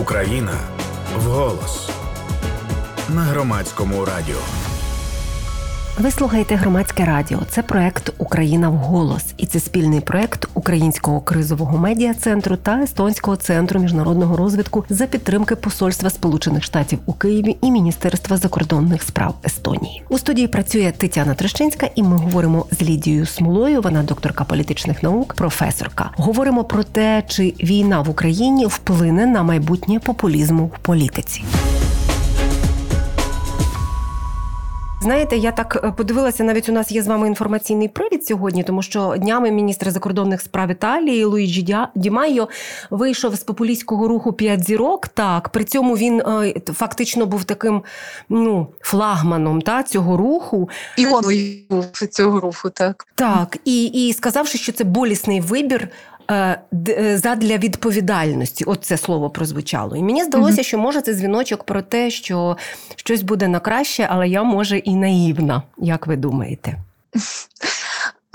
Україна вголос на громадському радіо. Ви слухаєте громадське радіо. Це проект Україна в голос, і це спільний проект Українського кризового медіа центру та Естонського центру міжнародного розвитку за підтримки Посольства Сполучених Штатів у Києві і Міністерства закордонних справ Естонії. У студії працює Тетяна Трещинська, і ми говоримо з Лідією Смолою. Вона докторка політичних наук, професорка. Говоримо про те, чи війна в Україні вплине на майбутнє популізму в політиці. Знаєте, я так е, подивилася, навіть у нас є з вами інформаційний привід сьогодні, тому що днями міністр закордонних справ Італії Луїджі Дімайо вийшов з популістського руху п'ять зірок. Так, при цьому він е, фактично був таким ну, флагманом та, цього руху. Іконою цього руху, так. Так, і, і сказавши, що це болісний вибір. Е, е, задля відповідальності, от це слово прозвучало. І мені здалося, що може це дзвіночок про те, що щось буде на краще, але я може і наївна. Як ви думаєте?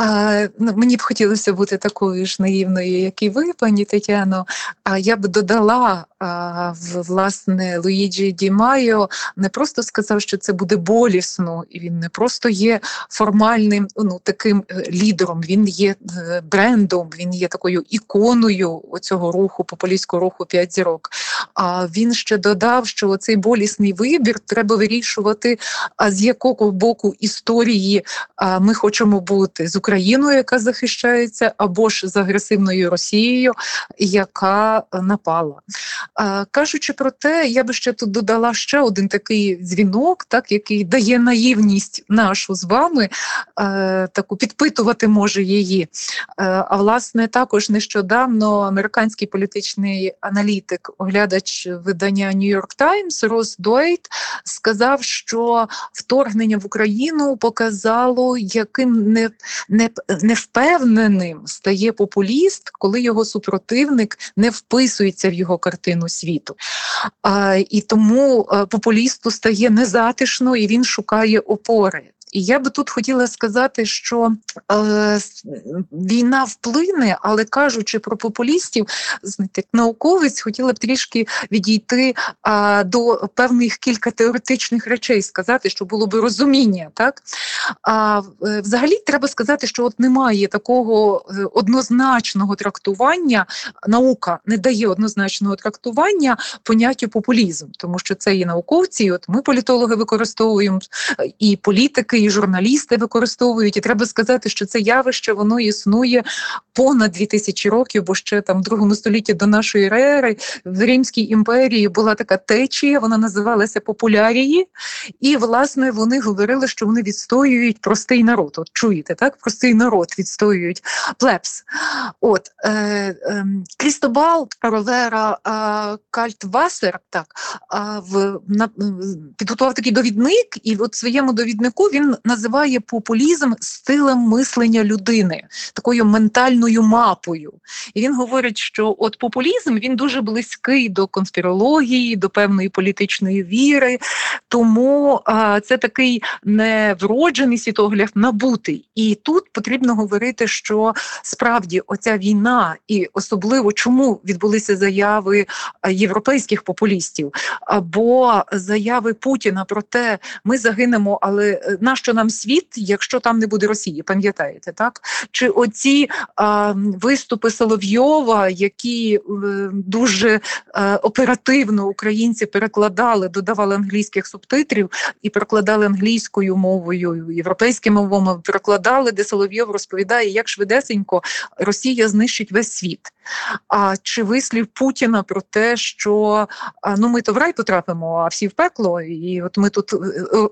А, ну, Мені б хотілося бути такою ж наївною, як і ви, пані Тетяно. А я б додала а, власне Луїджі Ді Майо не просто сказав, що це буде болісно, і він не просто є формальним ну, таким е, лідером, він є е, брендом, він є такою іконою цього руху, популістського руху п'ять зірок. А він ще додав, що цей болісний вибір треба вирішувати, а з якого боку історії а, ми хочемо бути з Україною, яка захищається, або ж з агресивною Росією, яка напала. Кажучи про те, я би ще тут додала ще один такий дзвінок, так який дає наївність нашу з вами, таку підпитувати може її. А власне, також нещодавно американський політичний аналітик, оглядач видання York Times Рос Дуейт сказав, що вторгнення в Україну показало, яким не, невпевненим стає популіст, коли його супротивник не вписується в його картину світу. А, І тому популісту стає незатишно і він шукає опори. І я би тут хотіла сказати, що е, війна вплине, але кажучи про популістів, знаєте, як науковець хотіла б трішки відійти е, до певних кілька теоретичних речей, сказати, що було би розуміння. Так? А е, взагалі треба сказати, що от немає такого е, однозначного трактування, наука не дає однозначного трактування поняттю популізм, тому що це і науковці, от ми політологи використовуємо і політики і журналісти використовують. І треба сказати, що це явище воно існує понад 2000 років, бо ще там в другому столітті до нашої ери в Римській імперії була така течія, вона називалася популярії, і власне вони говорили, що вони відстоюють простий народ. От чуєте, так простий народ відстоюють плепс. От е, е, Крістобал Ровера е, Кальтвасер так е, в на підготував такий довідник, і от своєму довіднику він називає популізм стилем мислення людини, такою ментальною мапою. І він говорить, що от популізм він дуже близький до конспірології, до певної політичної віри, тому а, це такий невроджений світогляд набутий. І тут потрібно говорити, що справді оця війна, і особливо чому відбулися заяви європейських популістів або заяви Путіна про те, ми загинемо, але е, нащо що нам світ, якщо там не буде Росії, пам'ятаєте, так? Чи оці а, виступи Соловйова, які е, дуже е, оперативно українці перекладали, додавали англійських субтитрів і перекладали англійською мовою, європейськими мовами перекладали, де Соловйов розповідає, як швидесенько Росія знищить весь світ. А чи вислів Путіна про те, що ну ми то в рай потрапимо, а всі в пекло, і от ми тут е,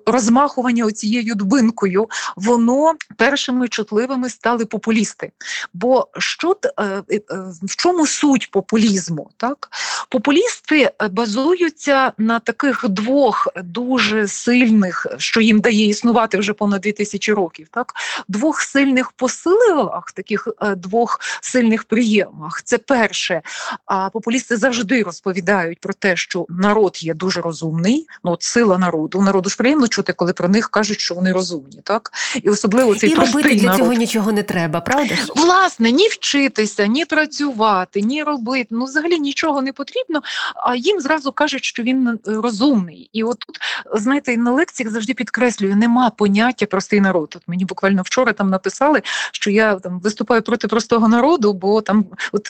розмахування оцією дубинкою, воно першими чутливими стали популісти. Бо що е, е, в чому суть популізму? Так? Популісти базуються на таких двох дуже сильних, що їм дає існувати вже понад 2000 років, так? двох сильних посилах, таких двох сильних приємах Це перше. А популісти завжди розповідають про те, що народ є дуже розумний. Ну от сила народу. Народу ж приємно чути, коли про них кажуть, що вони розумні, так і особливо цей і простий робити для народ. цього нічого не треба, правда? Власне, ні вчитися, ні працювати, ні робити. Ну, взагалі нічого не потрібно. А їм зразу кажуть, що він е, розумний. І от тут, знаєте, на лекціях завжди підкреслюю, нема поняття простий народ. От мені буквально вчора там написали, що я там виступаю проти простого народу, бо там от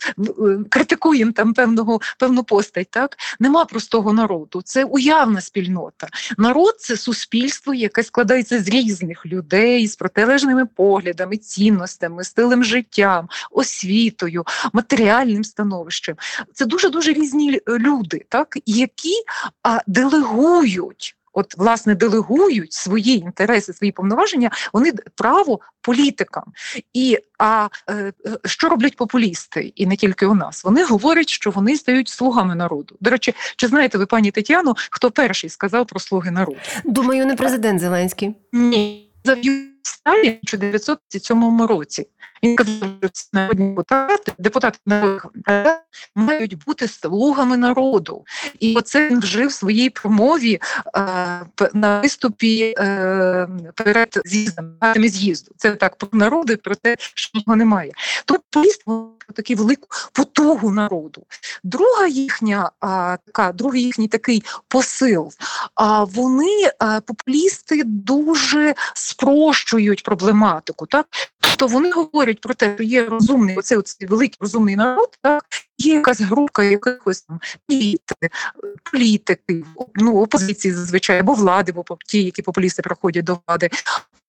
критикуємо там певного певну постать. Так нема простого народу. Це уявна спільнота. Народ це суспільство, яке складається з різних людей з протилежними поглядами, цінностями, стилем життя, освітою, матеріальним становищем. Це дуже дуже різні е, люди, так які а, делегують. От, власне, делегують свої інтереси, свої повноваження, вони право політикам. І а е, е, що роблять популісти, і не тільки у нас? Вони говорять, що вони стають слугами народу. До речі, чи знаєте ви, пані Тетяно, хто перший сказав про слуги народу? Думаю, не президент Зеленський. Ні, завів Сталін у 1937 році. Він казав, що народні депутати, депутати мають бути слугами народу. І оце він вжив в своїй промові е, на виступі е, перед з'їздом, з'їзду. Це так про народи, про те, що його немає. Популіст про таку велику потугу народу. Друга їхня а, така, другий їхній такий посил. А вони а, популісти дуже спрощують проблематику. Так, тобто вони говорять про те, що є розумний, оцей, оцей великий розумний народ, так є якась група якихось там еліти, політики, ну опозиції зазвичай або влади, бо ті, які популісти приходять до влади.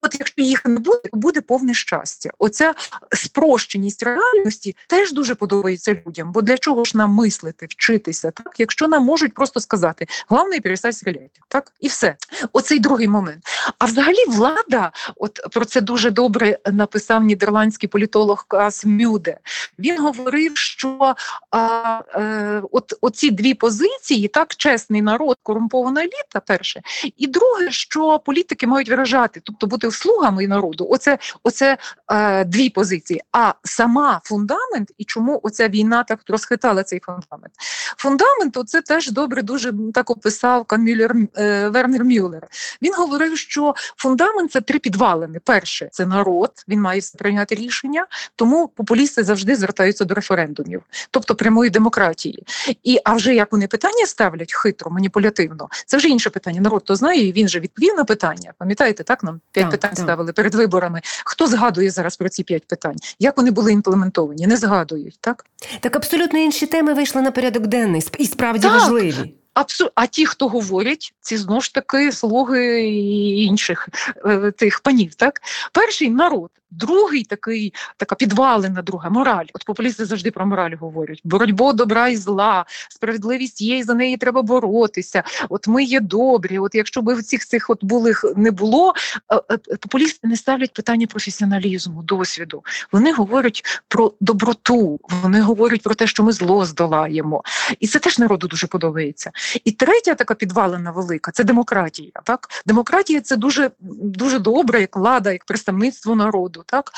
От якщо їх не буде, буде повне щастя. Оця спрощеність реальності теж дуже подобається людям. Бо для чого ж нам мислити, вчитися, так якщо нам можуть просто сказати, головне перестать стріляти, так і все. Оцей другий момент. А взагалі влада, от про це дуже добре написав нідерландський політолог Кас Мюде. Він говорив, що а, е, от оці дві позиції, так чесний народ, корумпована еліта, перше, і друге, що політики мають виражати, тобто бути слугами народу. Оце, оце е, дві позиції. А сама фундамент, і чому оця війна так розхитала цей фундамент? Фундамент, оце теж добре, дуже так описав Камілер е, Вернер Мюллер. Він говорив, що фундамент це три підвалини. Перше це народ, він має прийняти рішення, тому популісти завжди звертаються до референдумів, тобто прямої демократії. І а вже як вони питання ставлять хитро, маніпулятивно, це вже інше питання. Народ то знає, і він же відповів на питання. Пам'ятаєте, так нам п'ять Так, питань так. ставили перед виборами. Хто згадує зараз про ці п'ять питань? Як вони були імплементовані? Не згадують, так? Так абсолютно інші теми вийшли на порядок денний і справді Так. важливі. Абсу... А ті, хто говорять, ці знову ж таки слуги інших е, тих панів. Так, перший народ, другий такий, така підвалена, друга мораль. От популісти завжди про мораль говорять: боротьбу добра і зла, справедливість є, і за неї треба боротися. От ми є добрі. От якщо б цих цих от булих не було, е, е, популісти не ставлять питання професіоналізму, досвіду. Вони говорять про доброту, вони говорять про те, що ми зло здолаємо. І це теж народу дуже подобається. І третя така підвалина велика це демократія. Так, демократія це дуже дуже добре, як влада, як представництво народу. Так,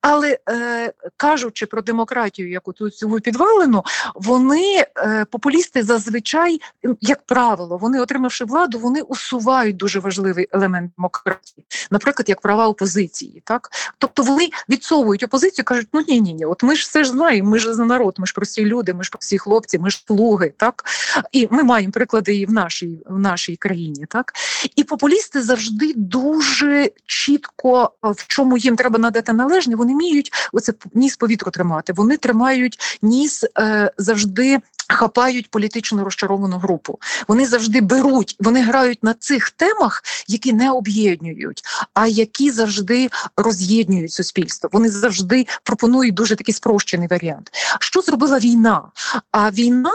але е, кажучи про демократію, як оту цю підвалину, вони е, популісти зазвичай, як правило, вони отримавши владу, вони усувають дуже важливий елемент демократії, наприклад, як права опозиції. Так, тобто вони відсовують опозицію, кажуть, ну ні, ні, ні, от ми ж все ж знаємо, ми ж за народ, ми ж прості люди, ми ж прості хлопці, ми ж слуги, так? І ми маємо приклади і в нашій в нашій країні, так? І популісти завжди дуже чітко в чому їм треба надати належне. Вони вміють оце ніс повітру тримати. Вони тримають ніс е, завжди. Хапають політично розчаровану групу. Вони завжди беруть, вони грають на цих темах, які не об'єднують, а які завжди роз'єднують суспільство. Вони завжди пропонують дуже такий спрощений варіант. Що зробила війна? А війна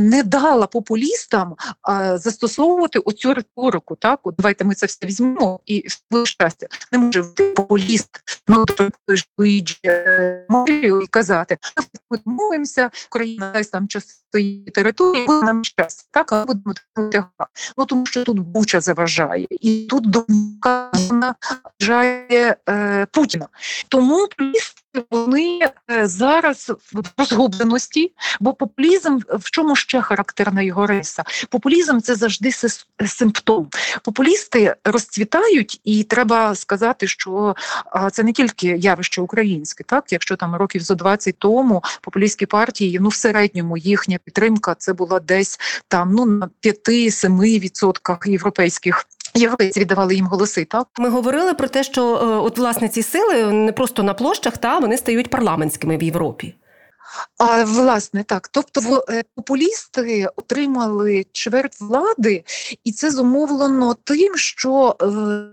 не дала популістам застосовувати оцю риторику. Так, от давайте ми це все візьмемо і щастя не може бути популіст ну Луїджі Марію і казати, ми домовимося, Україна дасть там частої території, буде нам час, так а будемо тягати. Ну тому що тут Буча заважає, і тут думка заважає е, Путіна. Тому вони е, зараз в розгубленості, бо популізм в чому ще характерна його риса? Популізм це завжди симптом. Популісти розцвітають, і треба сказати, що це не тільки явище українське, так якщо там років зо 20 тому популістські партії, ну в середньому їхня підтримка це була десь там ну на 5-7% європейських Європейці віддавали їм голоси. Так ми говорили про те, що е, от власне ці сили не просто на площах, та вони стають парламентськими в Європі. А власне так, тобто е, популісти отримали чверть влади, і це зумовлено тим, що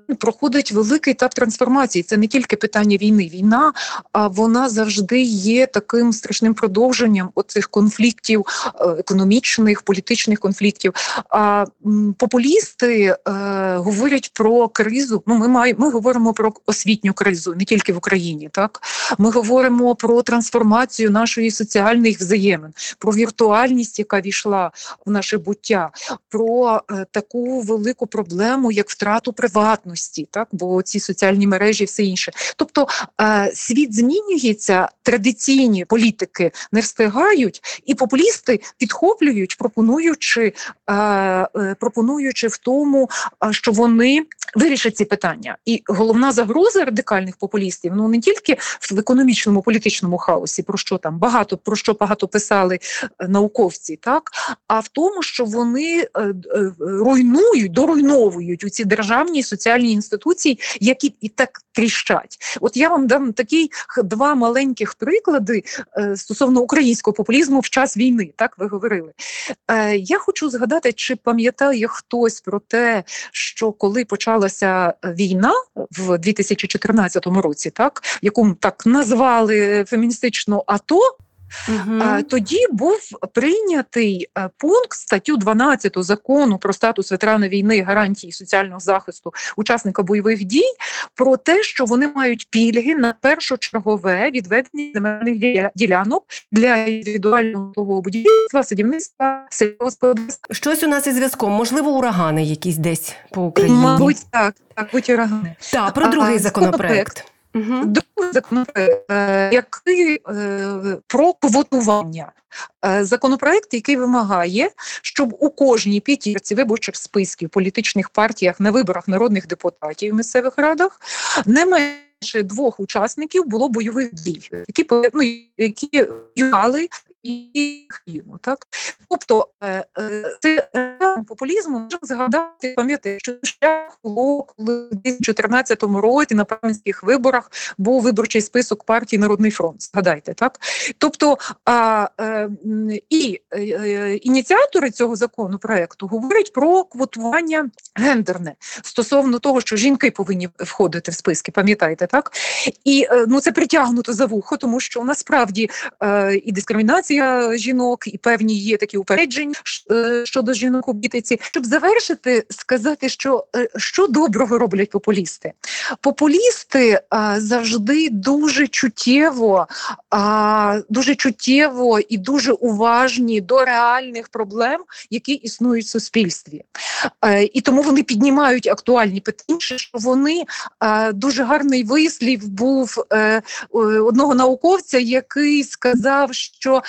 е, проходить великий етап трансформації. Це не тільки питання війни. Війна, а вона завжди є таким страшним продовженням оцих конфліктів, е, економічних, політичних конфліктів. А популісти е, говорять про кризу. Ну, ми маємо ми говоримо про освітню кризу, не тільки в Україні. Так ми говоримо про трансформацію нашої соціальних взаємин, про віртуальність, яка війшла в наше буття, про е, таку велику проблему, як втрату приватності, так бо ці соціальні мережі, і все інше. Тобто е, світ змінюється, традиційні політики не встигають, і популісти підхоплюють, пропонуючи, е, пропонуючи в тому, що вони вирішать ці питання. І головна загроза радикальних популістів ну не тільки в економічному політичному хаосі, про що там багато про що багато писали е, науковці, так а в тому, що вони е, е, руйнують, доруйновують у ці державні соціальні інституції, які і так тріщать. От я вам дам такі два маленьких приклади стосовно українського популізму в час війни. Так ви говорили. Я хочу згадати, чи пам'ятає хтось про те, що коли почалася війна в 2014 році, так яку так назвали феміністично АТО. Угу. Тоді був прийнятий е, пункт статтю 12 закону про статус ветерана війни, гарантії соціального захисту учасника бойових дій про те, що вони мають пільги на першочергове відведення земельних ділянок для індивідуального будівництва, садівництва, сільськогосподарства. Щось у нас із зв'язком, можливо, урагани якісь десь по Україні. Мабуть, так, так, будь урагани. Так, про другий законопроект. Другий законопроект, е, який е, про квотування. Е, законопроект, який вимагає, щоб у кожній п'ятірці виборчих списків політичних партіях на виборах народних депутатів в місцевих радах не менше двох учасників було бойових дій, які ну, які юнали і хліну. Так? Тобто е, е, це популізму можна згадати, пам'ятаєте, що шлях було, коли в 2014 році на парламентських виборах був виборчий список партії Народний фронт. Згадайте, так? Тобто а, е, і ініціатори цього закону проекту говорять про квотування гендерне стосовно того, що жінки повинні входити в списки, пам'ятаєте, так? І ну це притягнуто за вухо, тому що насправді і дискримінація дискримінація жінок, і певні є такі упередження е, щодо жінок у політиці. Щоб завершити, сказати, що е, що доброго роблять популісти. Популісти а, завжди дуже чуттєво, а, дуже чуттєво і дуже уважні до реальних проблем, які існують в суспільстві. А, е, і тому вони піднімають актуальні питання, що вони а, дуже гарний вислів був а, одного науковця, який сказав, що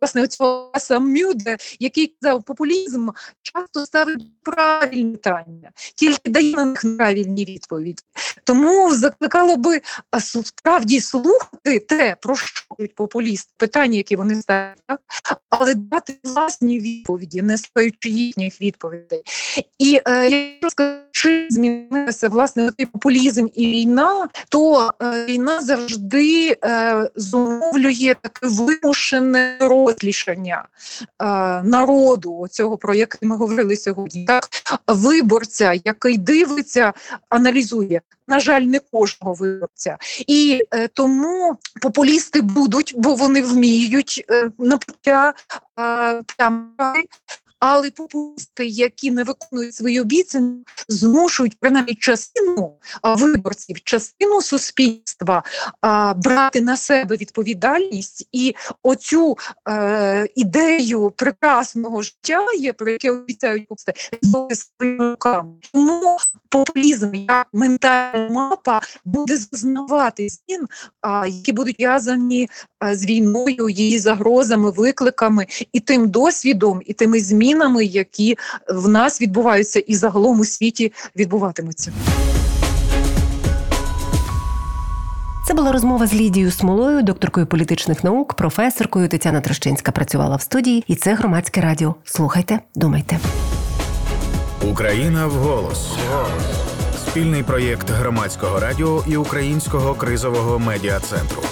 власне цього сам Мюде, який казав, популізм часто ставить правильні питання, тільки дає на них правильні відповіді. Тому закликало би справді слухати те, про що популіст, питання, які вони ставлять, але дати власні відповіді, не стаючи їхніх відповідей. І е, якщо сказати, чи змінилося власне цей популізм і війна, то е, війна завжди е, зумовлює таке вимушене розлішення е, народу цього про який ми говорили сьогодні. Так виборця, який дивиться, аналізує. На жаль, не кожного виборця, і е, тому популісти будуть, бо вони вміють е, напуття е, але попусти, які не виконують свої обіцянки, змушують принаймні частину виборців, частину суспільства брати на себе відповідальність і оцю е, ідею прекрасного життя, є про яке обіцяють попусти, своїми руками. Тому популізм як ментальна мапа буде зазнавати змін, які будуть зв'язані з війною, її загрозами, викликами і тим досвідом, і тими змінами, які в нас відбуваються, і загалом у світі відбуватимуться. Це була розмова з Лідією Смолою, докторкою політичних наук, професоркою Тетяна Трощинська працювала в студії, і це громадське радіо. Слухайте, думайте. Україна в голос. Спільний проєкт громадського радіо і українського кризового медіа центру.